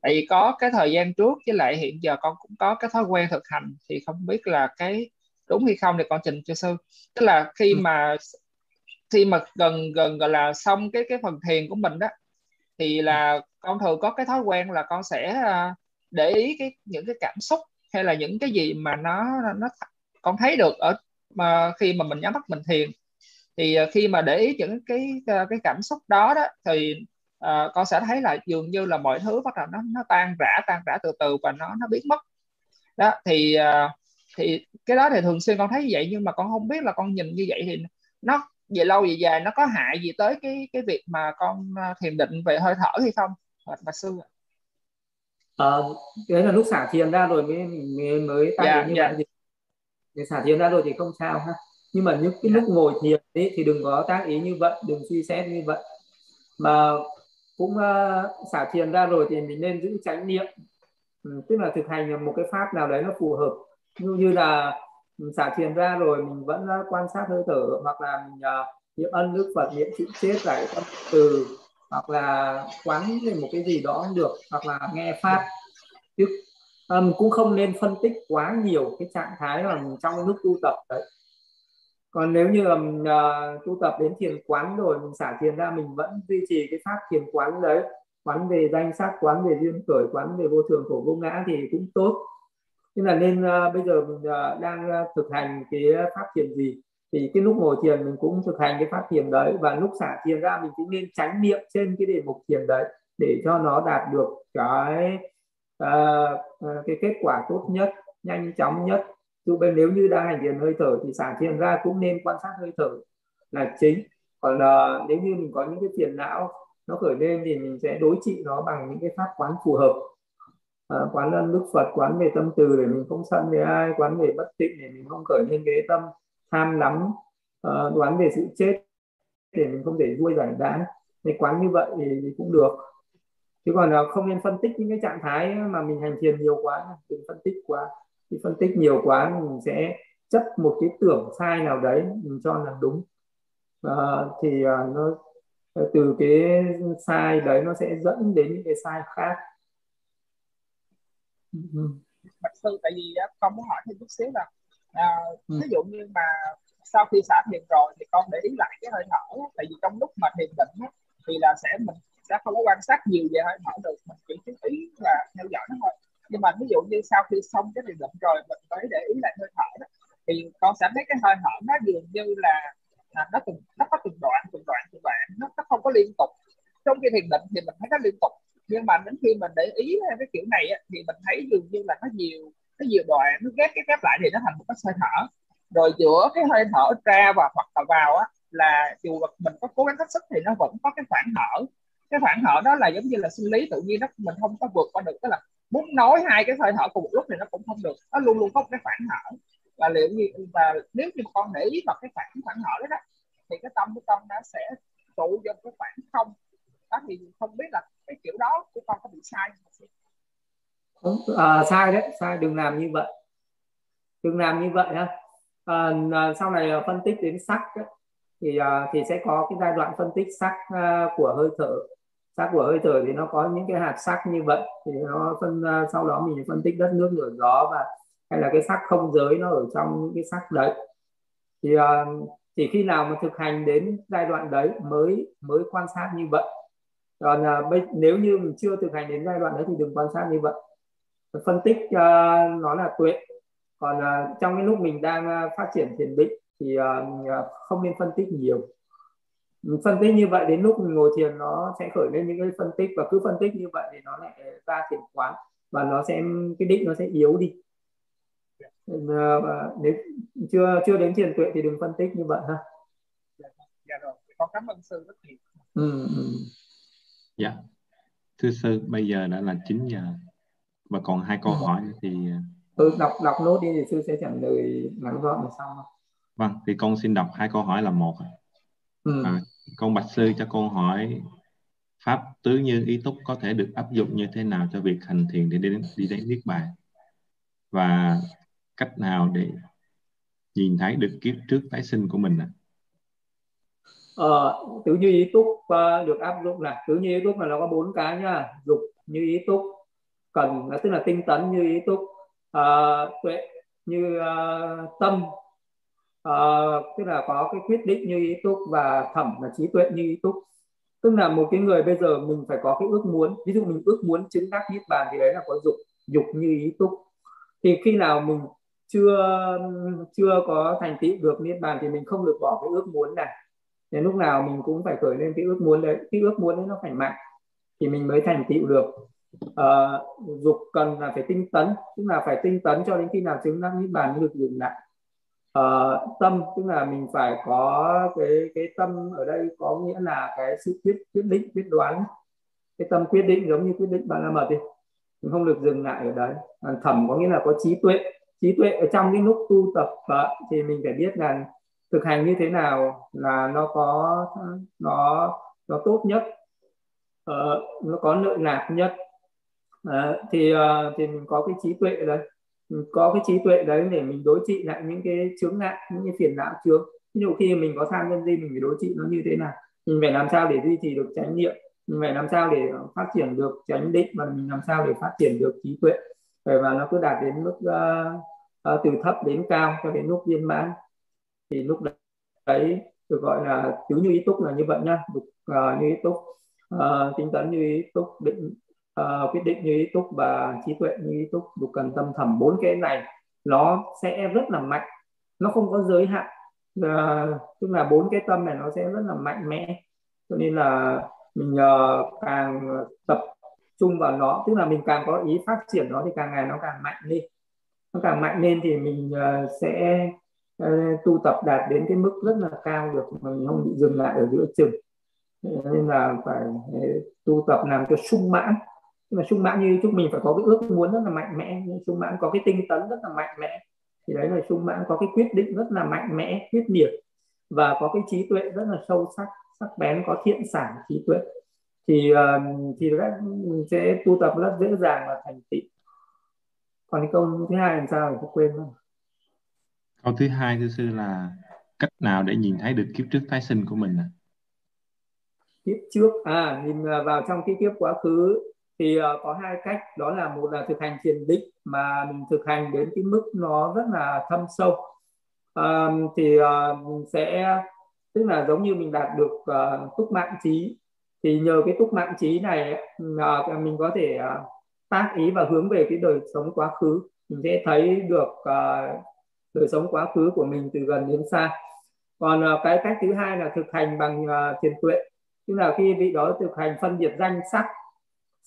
tại vì có cái thời gian trước với lại hiện giờ con cũng có cái thói quen thực hành thì không biết là cái đúng hay không thì con trình cho sư tức là khi ừ. mà khi mà gần gần gọi là xong cái cái phần thiền của mình đó thì là con thường có cái thói quen là con sẽ ờ, để ý cái những cái cảm xúc hay là những cái gì mà nó nó con thấy được ở mà khi mà mình nhắm mắt mình thiền. Thì ờ, khi mà để ý những cái ờ, cái cảm xúc đó đó thì uh, con sẽ thấy là dường như là mọi thứ bắt đầu nó nó tan rã tan rã từ từ và nó nó biến mất. Đó thì uh, thì cái đó thì thường xuyên con thấy như vậy nhưng mà con không biết là con nhìn như vậy thì nó về lâu về dài nó có hại gì tới cái cái việc mà con thiền định về hơi thở hay không bà sư ạ. À, đấy là lúc xả thiền ra rồi mới mới, mới tăng yeah, như yeah. vậy để xả thiền ra rồi thì không sao ha. Nhưng mà những cái lúc ngồi thiền ấy thì đừng có tác ý như vậy đừng suy xét như vậy. Mà cũng uh, xả thiền ra rồi thì mình nên giữ chánh niệm. Ừ, tức là thực hành một cái pháp nào đấy nó phù hợp. Như như là xả thiền ra rồi mình vẫn uh, quan sát hơi thở hoặc là mình uh, niệm ân đức phật niệm chữ chết lại tâm từ hoặc là quán về một cái gì đó được hoặc là nghe pháp. Chứ um, cũng không nên phân tích quá nhiều cái trạng thái là trong lúc tu tập đấy. Còn nếu như là mình uh, tu tập đến thiền quán rồi mình xả thiền ra mình vẫn duy trì cái pháp thiền quán đấy quán về danh sắc quán về duyên khởi quán về vô thường khổ vô ngã thì cũng tốt. Nhưng là nên uh, bây giờ mình uh, đang uh, thực hành cái pháp thiền gì? Thì cái lúc ngồi thiền mình cũng thực hành cái pháp thiền đấy và lúc xả thiền ra mình cũng nên tránh niệm trên cái đề mục thiền đấy để cho nó đạt được cái uh, cái kết quả tốt nhất nhanh chóng nhất. Dù bên nếu như đang hành thiền hơi thở thì xả thiền ra cũng nên quan sát hơi thở là chính. Còn uh, nếu như mình có những cái phiền não nó khởi lên thì mình sẽ đối trị nó bằng những cái pháp quán phù hợp. À, quán ân đức phật quán về tâm từ để mình không sân với ai quán về bất tịnh để mình không khởi lên ghế tâm tham lắm uh, đoán về sự chết để mình không thể vui giải đãi thì quán như vậy thì, thì cũng được. Chứ còn uh, không nên phân tích những cái trạng thái mà mình hành thiền nhiều quá đừng phân tích quá. Thì phân tích nhiều quá mình sẽ chấp một cái tưởng sai nào đấy mình cho là đúng. Uh, thì uh, nó từ cái sai đấy nó sẽ dẫn đến những cái sai khác. Ừ, ừ. Bạch sư tại vì không muốn hỏi thêm chút xíu là à, ừ. ví dụ như mà sau khi xả thiền rồi thì con để ý lại cái hơi thở tại vì trong lúc mà thiền định thì là sẽ mình sẽ không có quan sát nhiều về hơi thở được mình chỉ chú ý là theo dõi nó thôi nhưng mà ví dụ như sau khi xong cái thiền định rồi mình mới để ý lại hơi thở đó thì con sẽ thấy cái hơi thở nó dường như là à, nó từng nó có từng đoạn từng đoạn từng đoạn nó, nó không có liên tục trong khi thiền định thì mình thấy nó liên tục nhưng mà đến khi mình để ý cái kiểu này thì mình thấy dường như là nó nhiều cái nhiều đoạn nó ghép cái ghép lại thì nó thành một cái hơi thở rồi giữa cái hơi thở ra và hoặc là vào á là dù mình có cố gắng hết sức thì nó vẫn có cái khoảng hở. Cái khoảng hở đó là giống như là sinh lý tự nhiên đó mình không có vượt qua được. Tức là muốn nói hai cái hơi thở cùng một lúc thì nó cũng không được. Nó luôn luôn có cái khoảng hở. Và liệu như và nếu như con để ý vào cái khoảng khoảng hở đó, đó thì cái tâm của con nó sẽ trụ vô cái khoảng không. Đó thì không biết là cái kiểu đó của con có bị sai không? À, sai đấy sai đừng làm như vậy. Đừng làm như vậy ha. À, sau này phân tích đến sắc ấy, thì à, thì sẽ có cái giai đoạn phân tích sắc à, của hơi thở. Sắc của hơi thở thì nó có những cái hạt sắc như vậy thì nó phân à, sau đó mình phân tích đất nước lửa gió và hay là cái sắc không giới nó ở trong những cái sắc đấy. Thì à, chỉ khi nào mà thực hành đến giai đoạn đấy mới mới quan sát như vậy. Còn à, nếu như mình chưa thực hành đến giai đoạn đấy thì đừng quan sát như vậy phân tích uh, nó là tuệ còn uh, trong cái lúc mình đang uh, phát triển thiền định thì uh, không nên phân tích nhiều. Mình phân tích như vậy đến lúc mình ngồi thiền nó sẽ khởi lên những cái phân tích và cứ phân tích như vậy thì nó lại ra thiền quán và nó sẽ cái định nó sẽ yếu đi. Nếu chưa chưa đến thiền tuệ thì đừng phân tích như vậy ha. Dạ rồi con cảm ơn sư rất nhiều. Ừ, ừ. dạ. Thưa sư bây giờ đã là 9 giờ và còn hai câu hỏi thì tôi đọc đọc nốt đi thì sư sẽ trả lời ngắn gọn là xong vâng thì con xin đọc hai câu hỏi là một ừ. à, con bạch sư cho con hỏi pháp tứ như ý túc có thể được áp dụng như thế nào cho việc hành thiền để đến đi đến niết bàn? Và cách nào để nhìn thấy được kiếp trước tái sinh của mình ạ? Ờ, tứ như ý túc uh, được áp dụng là tứ như ý túc là nó có bốn cái nhá. Dục như ý túc cần à, tức là tinh tấn như ý túc uh, tuệ như uh, tâm uh, tức là có cái quyết định như ý túc và thẩm là trí tuệ như ý túc. Tức là một cái người bây giờ mình phải có cái ước muốn ví dụ mình ước muốn chứng đắc niết bàn thì đấy là có dục dục như ý túc. Thì khi nào mình chưa chưa có thành tựu được niết bàn thì mình không được bỏ cái ước muốn này. Đến lúc nào mình cũng phải khởi lên cái ước muốn đấy cái ước muốn đấy nó phải mạnh thì mình mới thành tựu được à, dục cần là phải tinh tấn tức là phải tinh tấn cho đến khi nào chứng đắc niết bàn mới được dừng lại. À, tâm tức là mình phải có cái cái tâm ở đây có nghĩa là cái sự quyết quyết định quyết đoán. Cái tâm quyết định giống như quyết định bạn la mật đi mình không được dừng lại ở đấy. Còn thẩm có nghĩa là có trí tuệ trí tuệ ở trong cái lúc tu tập thì mình phải biết là thực hành như thế nào là nó có nó nó tốt nhất uh, nó có lợi lạc nhất thì uh, thì mình có cái trí tuệ đấy. Có cái trí tuệ đấy để mình đối trị lại những cái chướng ngại những cái phiền não chướng ví dụ khi mình có tham nhân si mình phải đối trị nó như thế nào? Mình phải làm sao để duy trì được chánh niệm? Mình phải làm sao để phát triển được chánh định? Và mình làm sao để phát triển được trí tuệ? Và nó cứ đạt đến mức uh, uh, từ thấp đến cao cho đến lúc viên mãn. Thì lúc đấy được gọi là tứ như ý túc là như vậy nhá. Dục uh, như ý túc. Uh, tinh tấn như ý túc định uh, quyết định như ý túc và trí tuệ như ý túc dục cần tâm thầm bốn cái này nó sẽ rất là mạnh. Nó không có giới hạn. Uh, tức là bốn cái tâm này nó sẽ rất là mạnh mẽ. Cho nên là mình uh, càng tập trung vào nó tức là mình càng có ý phát triển nó thì càng ngày nó càng mạnh lên. Nó càng mạnh lên thì mình uh, sẽ uh, tu tập đạt đến cái mức rất là cao được mà mình không bị dừng lại ở giữa chừng. Nên là phải tu tập làm cho sung mãn nhưng mà sung mãn như chúng mình phải có cái ước muốn rất là mạnh mẽ. Sung mãn có cái tinh tấn rất là mạnh mẽ. Thì đấy là sung mãn có cái quyết định rất là mạnh mẽ quyết liệt và có cái trí tuệ rất là sâu sắc sắc bén có thiện sản trí tuệ. Thì uh, thì rất sẽ tu tập rất dễ dàng và thành tựu. Còn cái câu thứ hai làm sao thì quên không? Câu thứ hai thưa sư là cách nào để nhìn thấy được kiếp trước tái sinh của mình à? kiếp trước à nhìn vào trong cái kiếp quá khứ thì uh, có hai cách. Đó là một là thực hành thiền định mà mình thực hành đến cái mức nó rất là thâm sâu. Uh, thì uh, sẽ tức là giống như mình đạt được uh, túc mạng trí. Thì nhờ cái túc mạng trí này uh, mình có thể uh, tác ý và hướng về cái đời sống quá khứ. Mình sẽ thấy được uh, đời sống quá khứ của mình từ gần đến xa. Còn uh, cái cách thứ hai là thực hành bằng uh, thiền tuệ. Tức là khi vị đó thực hành phân biệt danh sắc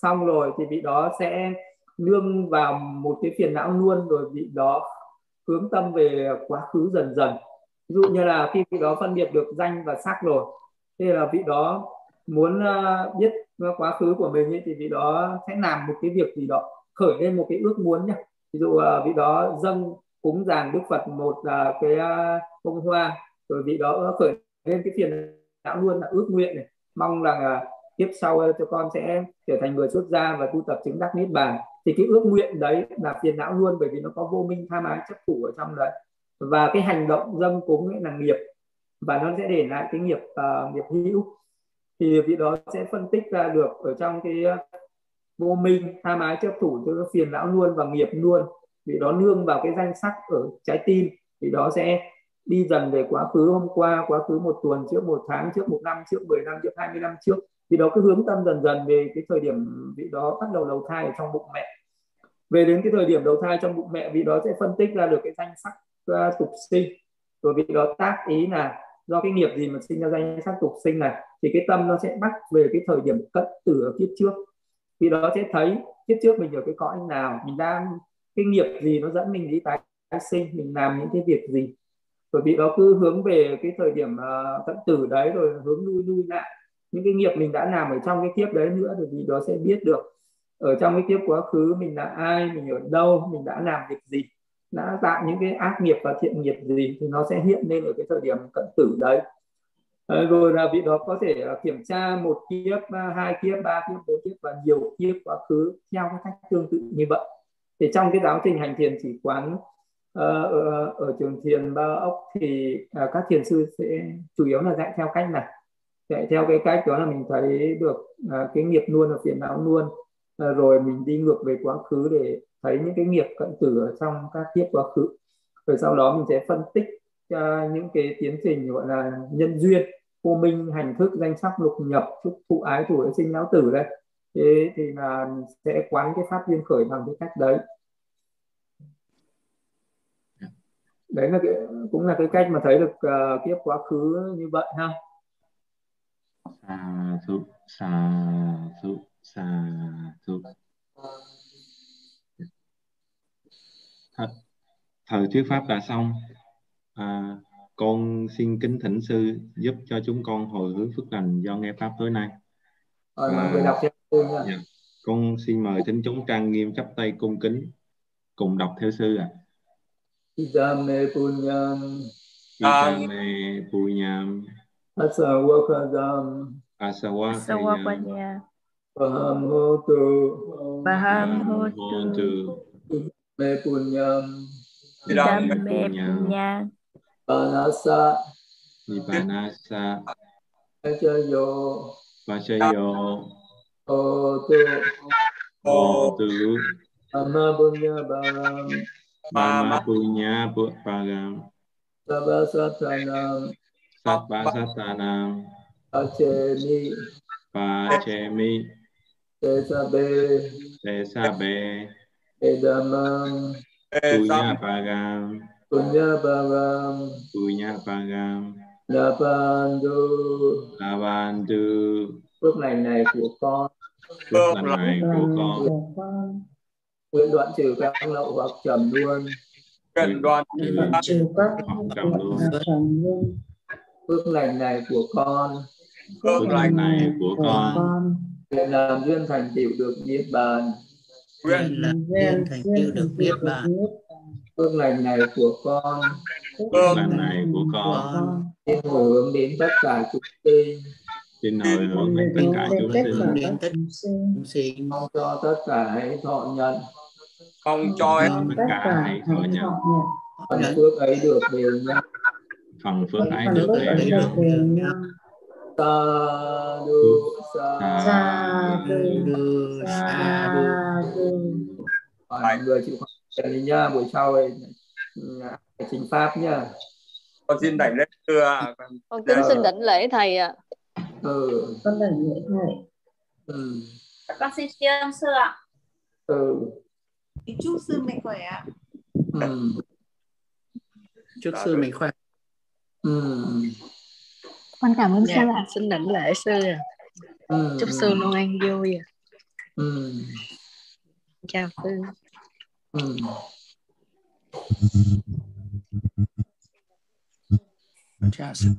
xong rồi thì vị đó sẽ nương vào một cái phiền não luôn rồi vị đó hướng tâm về quá khứ dần dần. Ví dụ như là khi vị đó phân biệt được danh và sắc rồi thế là vị đó muốn ờ, biết quá khứ của mình ấy, thì vị đó sẽ làm một cái việc gì đó khởi lên một cái ước muốn nhé ví dụ ờ, vị đó dâng cúng dường đức phật một ờ, cái bông hoa rồi vị đó khởi lên cái phiền não luôn là ước nguyện này. Mong rằng tiếp sau ờ, cho con sẽ trở thành người xuất gia và tu tập chứng đắc niết bàn. Thì cái ước nguyện đấy là phiền não luôn bởi vì nó có vô minh tham ái chấp thủ ở trong đấy. Và cái hành động dâm cúng ấy là nghiệp và nó sẽ để lại cái nghiệp uh, nghiệp hữu. Thì vị đó sẽ phân tích ra được ở trong cái ờ, vô minh tham ái chấp thủ cho phiền não luôn và nghiệp luôn. Vị đó nương vào cái danh sắc ở trái tim thì đó sẽ đi dần về quá khứ hôm qua quá khứ một tuần trước một tháng trước một năm trước 10 năm trước 20 năm trước vì đó cứ hướng tâm dần dần về cái thời điểm vị đó bắt đầu đầu thai ở trong bụng mẹ. Về đến cái thời điểm đầu thai trong bụng mẹ vị đó sẽ phân tích ra được cái danh sắc uh, tục sinh. Rồi vị đó tác ý là do cái nghiệp gì mà sinh ra danh sắc tục sinh này thì cái tâm nó sẽ bắt về cái thời điểm cận tử ở kiếp trước. Vì đó sẽ thấy kiếp trước mình ở cái cõi nào mình đang cái nghiệp gì nó dẫn mình đi tái sinh mình làm những cái việc gì. Rồi vị đó cứ hướng về cái thời điểm uh, cận tử đấy rồi hướng nuôi nuôi lại những cái nghiệp mình đã làm ở trong cái kiếp đấy nữa thì vì đó sẽ biết được ở trong cái kiếp quá khứ mình là ai mình ở đâu mình đã làm việc gì đã tạo những cái ác nghiệp và thiện nghiệp gì thì nó sẽ hiện lên ở cái thời điểm cận tử đấy. À, rồi là vị đó có thể ờ, kiểm tra một kiếp hai kiếp ba kiếp bốn kiếp và nhiều kiếp quá khứ theo cái cách tương tự như vậy. Thì trong cái giáo trình hành thiền chỉ quán ờ, ở, ở trường thiền ba ốc thì à, các thiền sư sẽ chủ yếu là dạy theo cách này chạy theo cái cách đó là mình thấy được uh, cái nghiệp luôn ở phiền não luôn. Uh, rồi mình đi ngược về quá khứ để thấy những cái nghiệp cận tử ở trong các kiếp quá khứ. Rồi sau đó mình sẽ phân tích uh, những cái tiến trình gọi là nhân duyên vô minh hành thức danh sắc lục nhập trúc thụ ái thủ sinh não tử đây. Thế thì là sẽ quán cái pháp duyên khởi bằng cái cách đấy. Đấy là cái cũng là cái cách mà thấy được uh, kiếp quá khứ như vậy ha sa thu sa thu sa Thật, thời thuyết pháp đã xong. À, con xin kính thỉnh sư giúp cho chúng con hồi hướng phước lành do nghe pháp tối nay. Rồi mọi người đọc theo sư nha. dạ. con xin mời thính chúng trang nghiêm chắp tay cung kính cùng đọc theo sư ạ. À. Idame punyam. Idame punyam Asawakadam Asawakadam Paham hotu. Paham hotu. Me punyam. Idame punyam. Panasa Nipanasa. Pachayo Pachayo Hotu. Hotu. Amma punya baram Mama punya param Sabbasatanam Sabbasatanam Pachemi Pachemi Tesabe Tesabe Edamam Punya param Punya baram Punya param Lapandu Lavandu Phước lành này của con. Phước lành này của con. nguyện đoạn trừ các lậu hoặc trầm luôn Nguyện đoạn trừ các trầm luôn phước lành này của con. Phước lành này của con. nguyện làm duyên thành tựu được niết bàn. Nguyện làm duyên thành tựu được niết bàn. phước lành này của con. Phước lành này của con. xin hồi hướng đến tất cả chúng sinh. Xin hồi hướng đến tất cả chúng sinh. mong cho tất cả hãy thọ nhận. Mong cho tất cả hãy thọ nhận. phần phước ấy được đều nhau phần phước ấy được. đều nhau sa du sa Sa du sa du. mọi người chịu khó trần đi nhá buổi sau ấy chính pháp nhá. Con xin đảnh lên thưa con kính xin đảnh lễ thầy ạ. Ừ. Con đảnh lễ thầy. ừ. Con xin ông sư ạ. Ừ. Chúc sư mạnh khỏe ạ. Ừ. Chúc sư mình khỏe ừ Con cảm ơn sư dạ, ạ. xin đảnh lễ sư ạ. ừ chúc sư luôn an vui ạ. ừ chào sư ừ chào sư